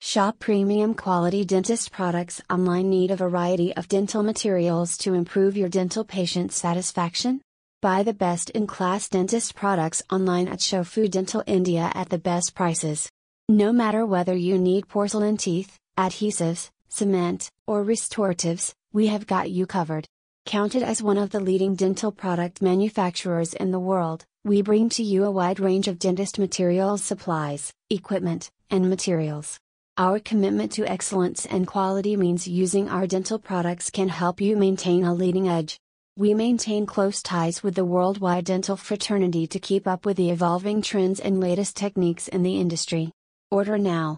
Shop premium quality dentist products online. Need a variety of dental materials to improve your dental patient satisfaction? Buy the best in class dentist products online at Shofu Dental India at the best prices. No matter whether you need porcelain teeth, adhesives, cement, or restoratives, we have got you covered. Counted as one of the leading dental product manufacturers in the world, we bring to you a wide range of dentist materials, supplies, equipment, and materials. Our commitment to excellence and quality means using our dental products can help you maintain a leading edge. We maintain close ties with the worldwide dental fraternity to keep up with the evolving trends and latest techniques in the industry. Order now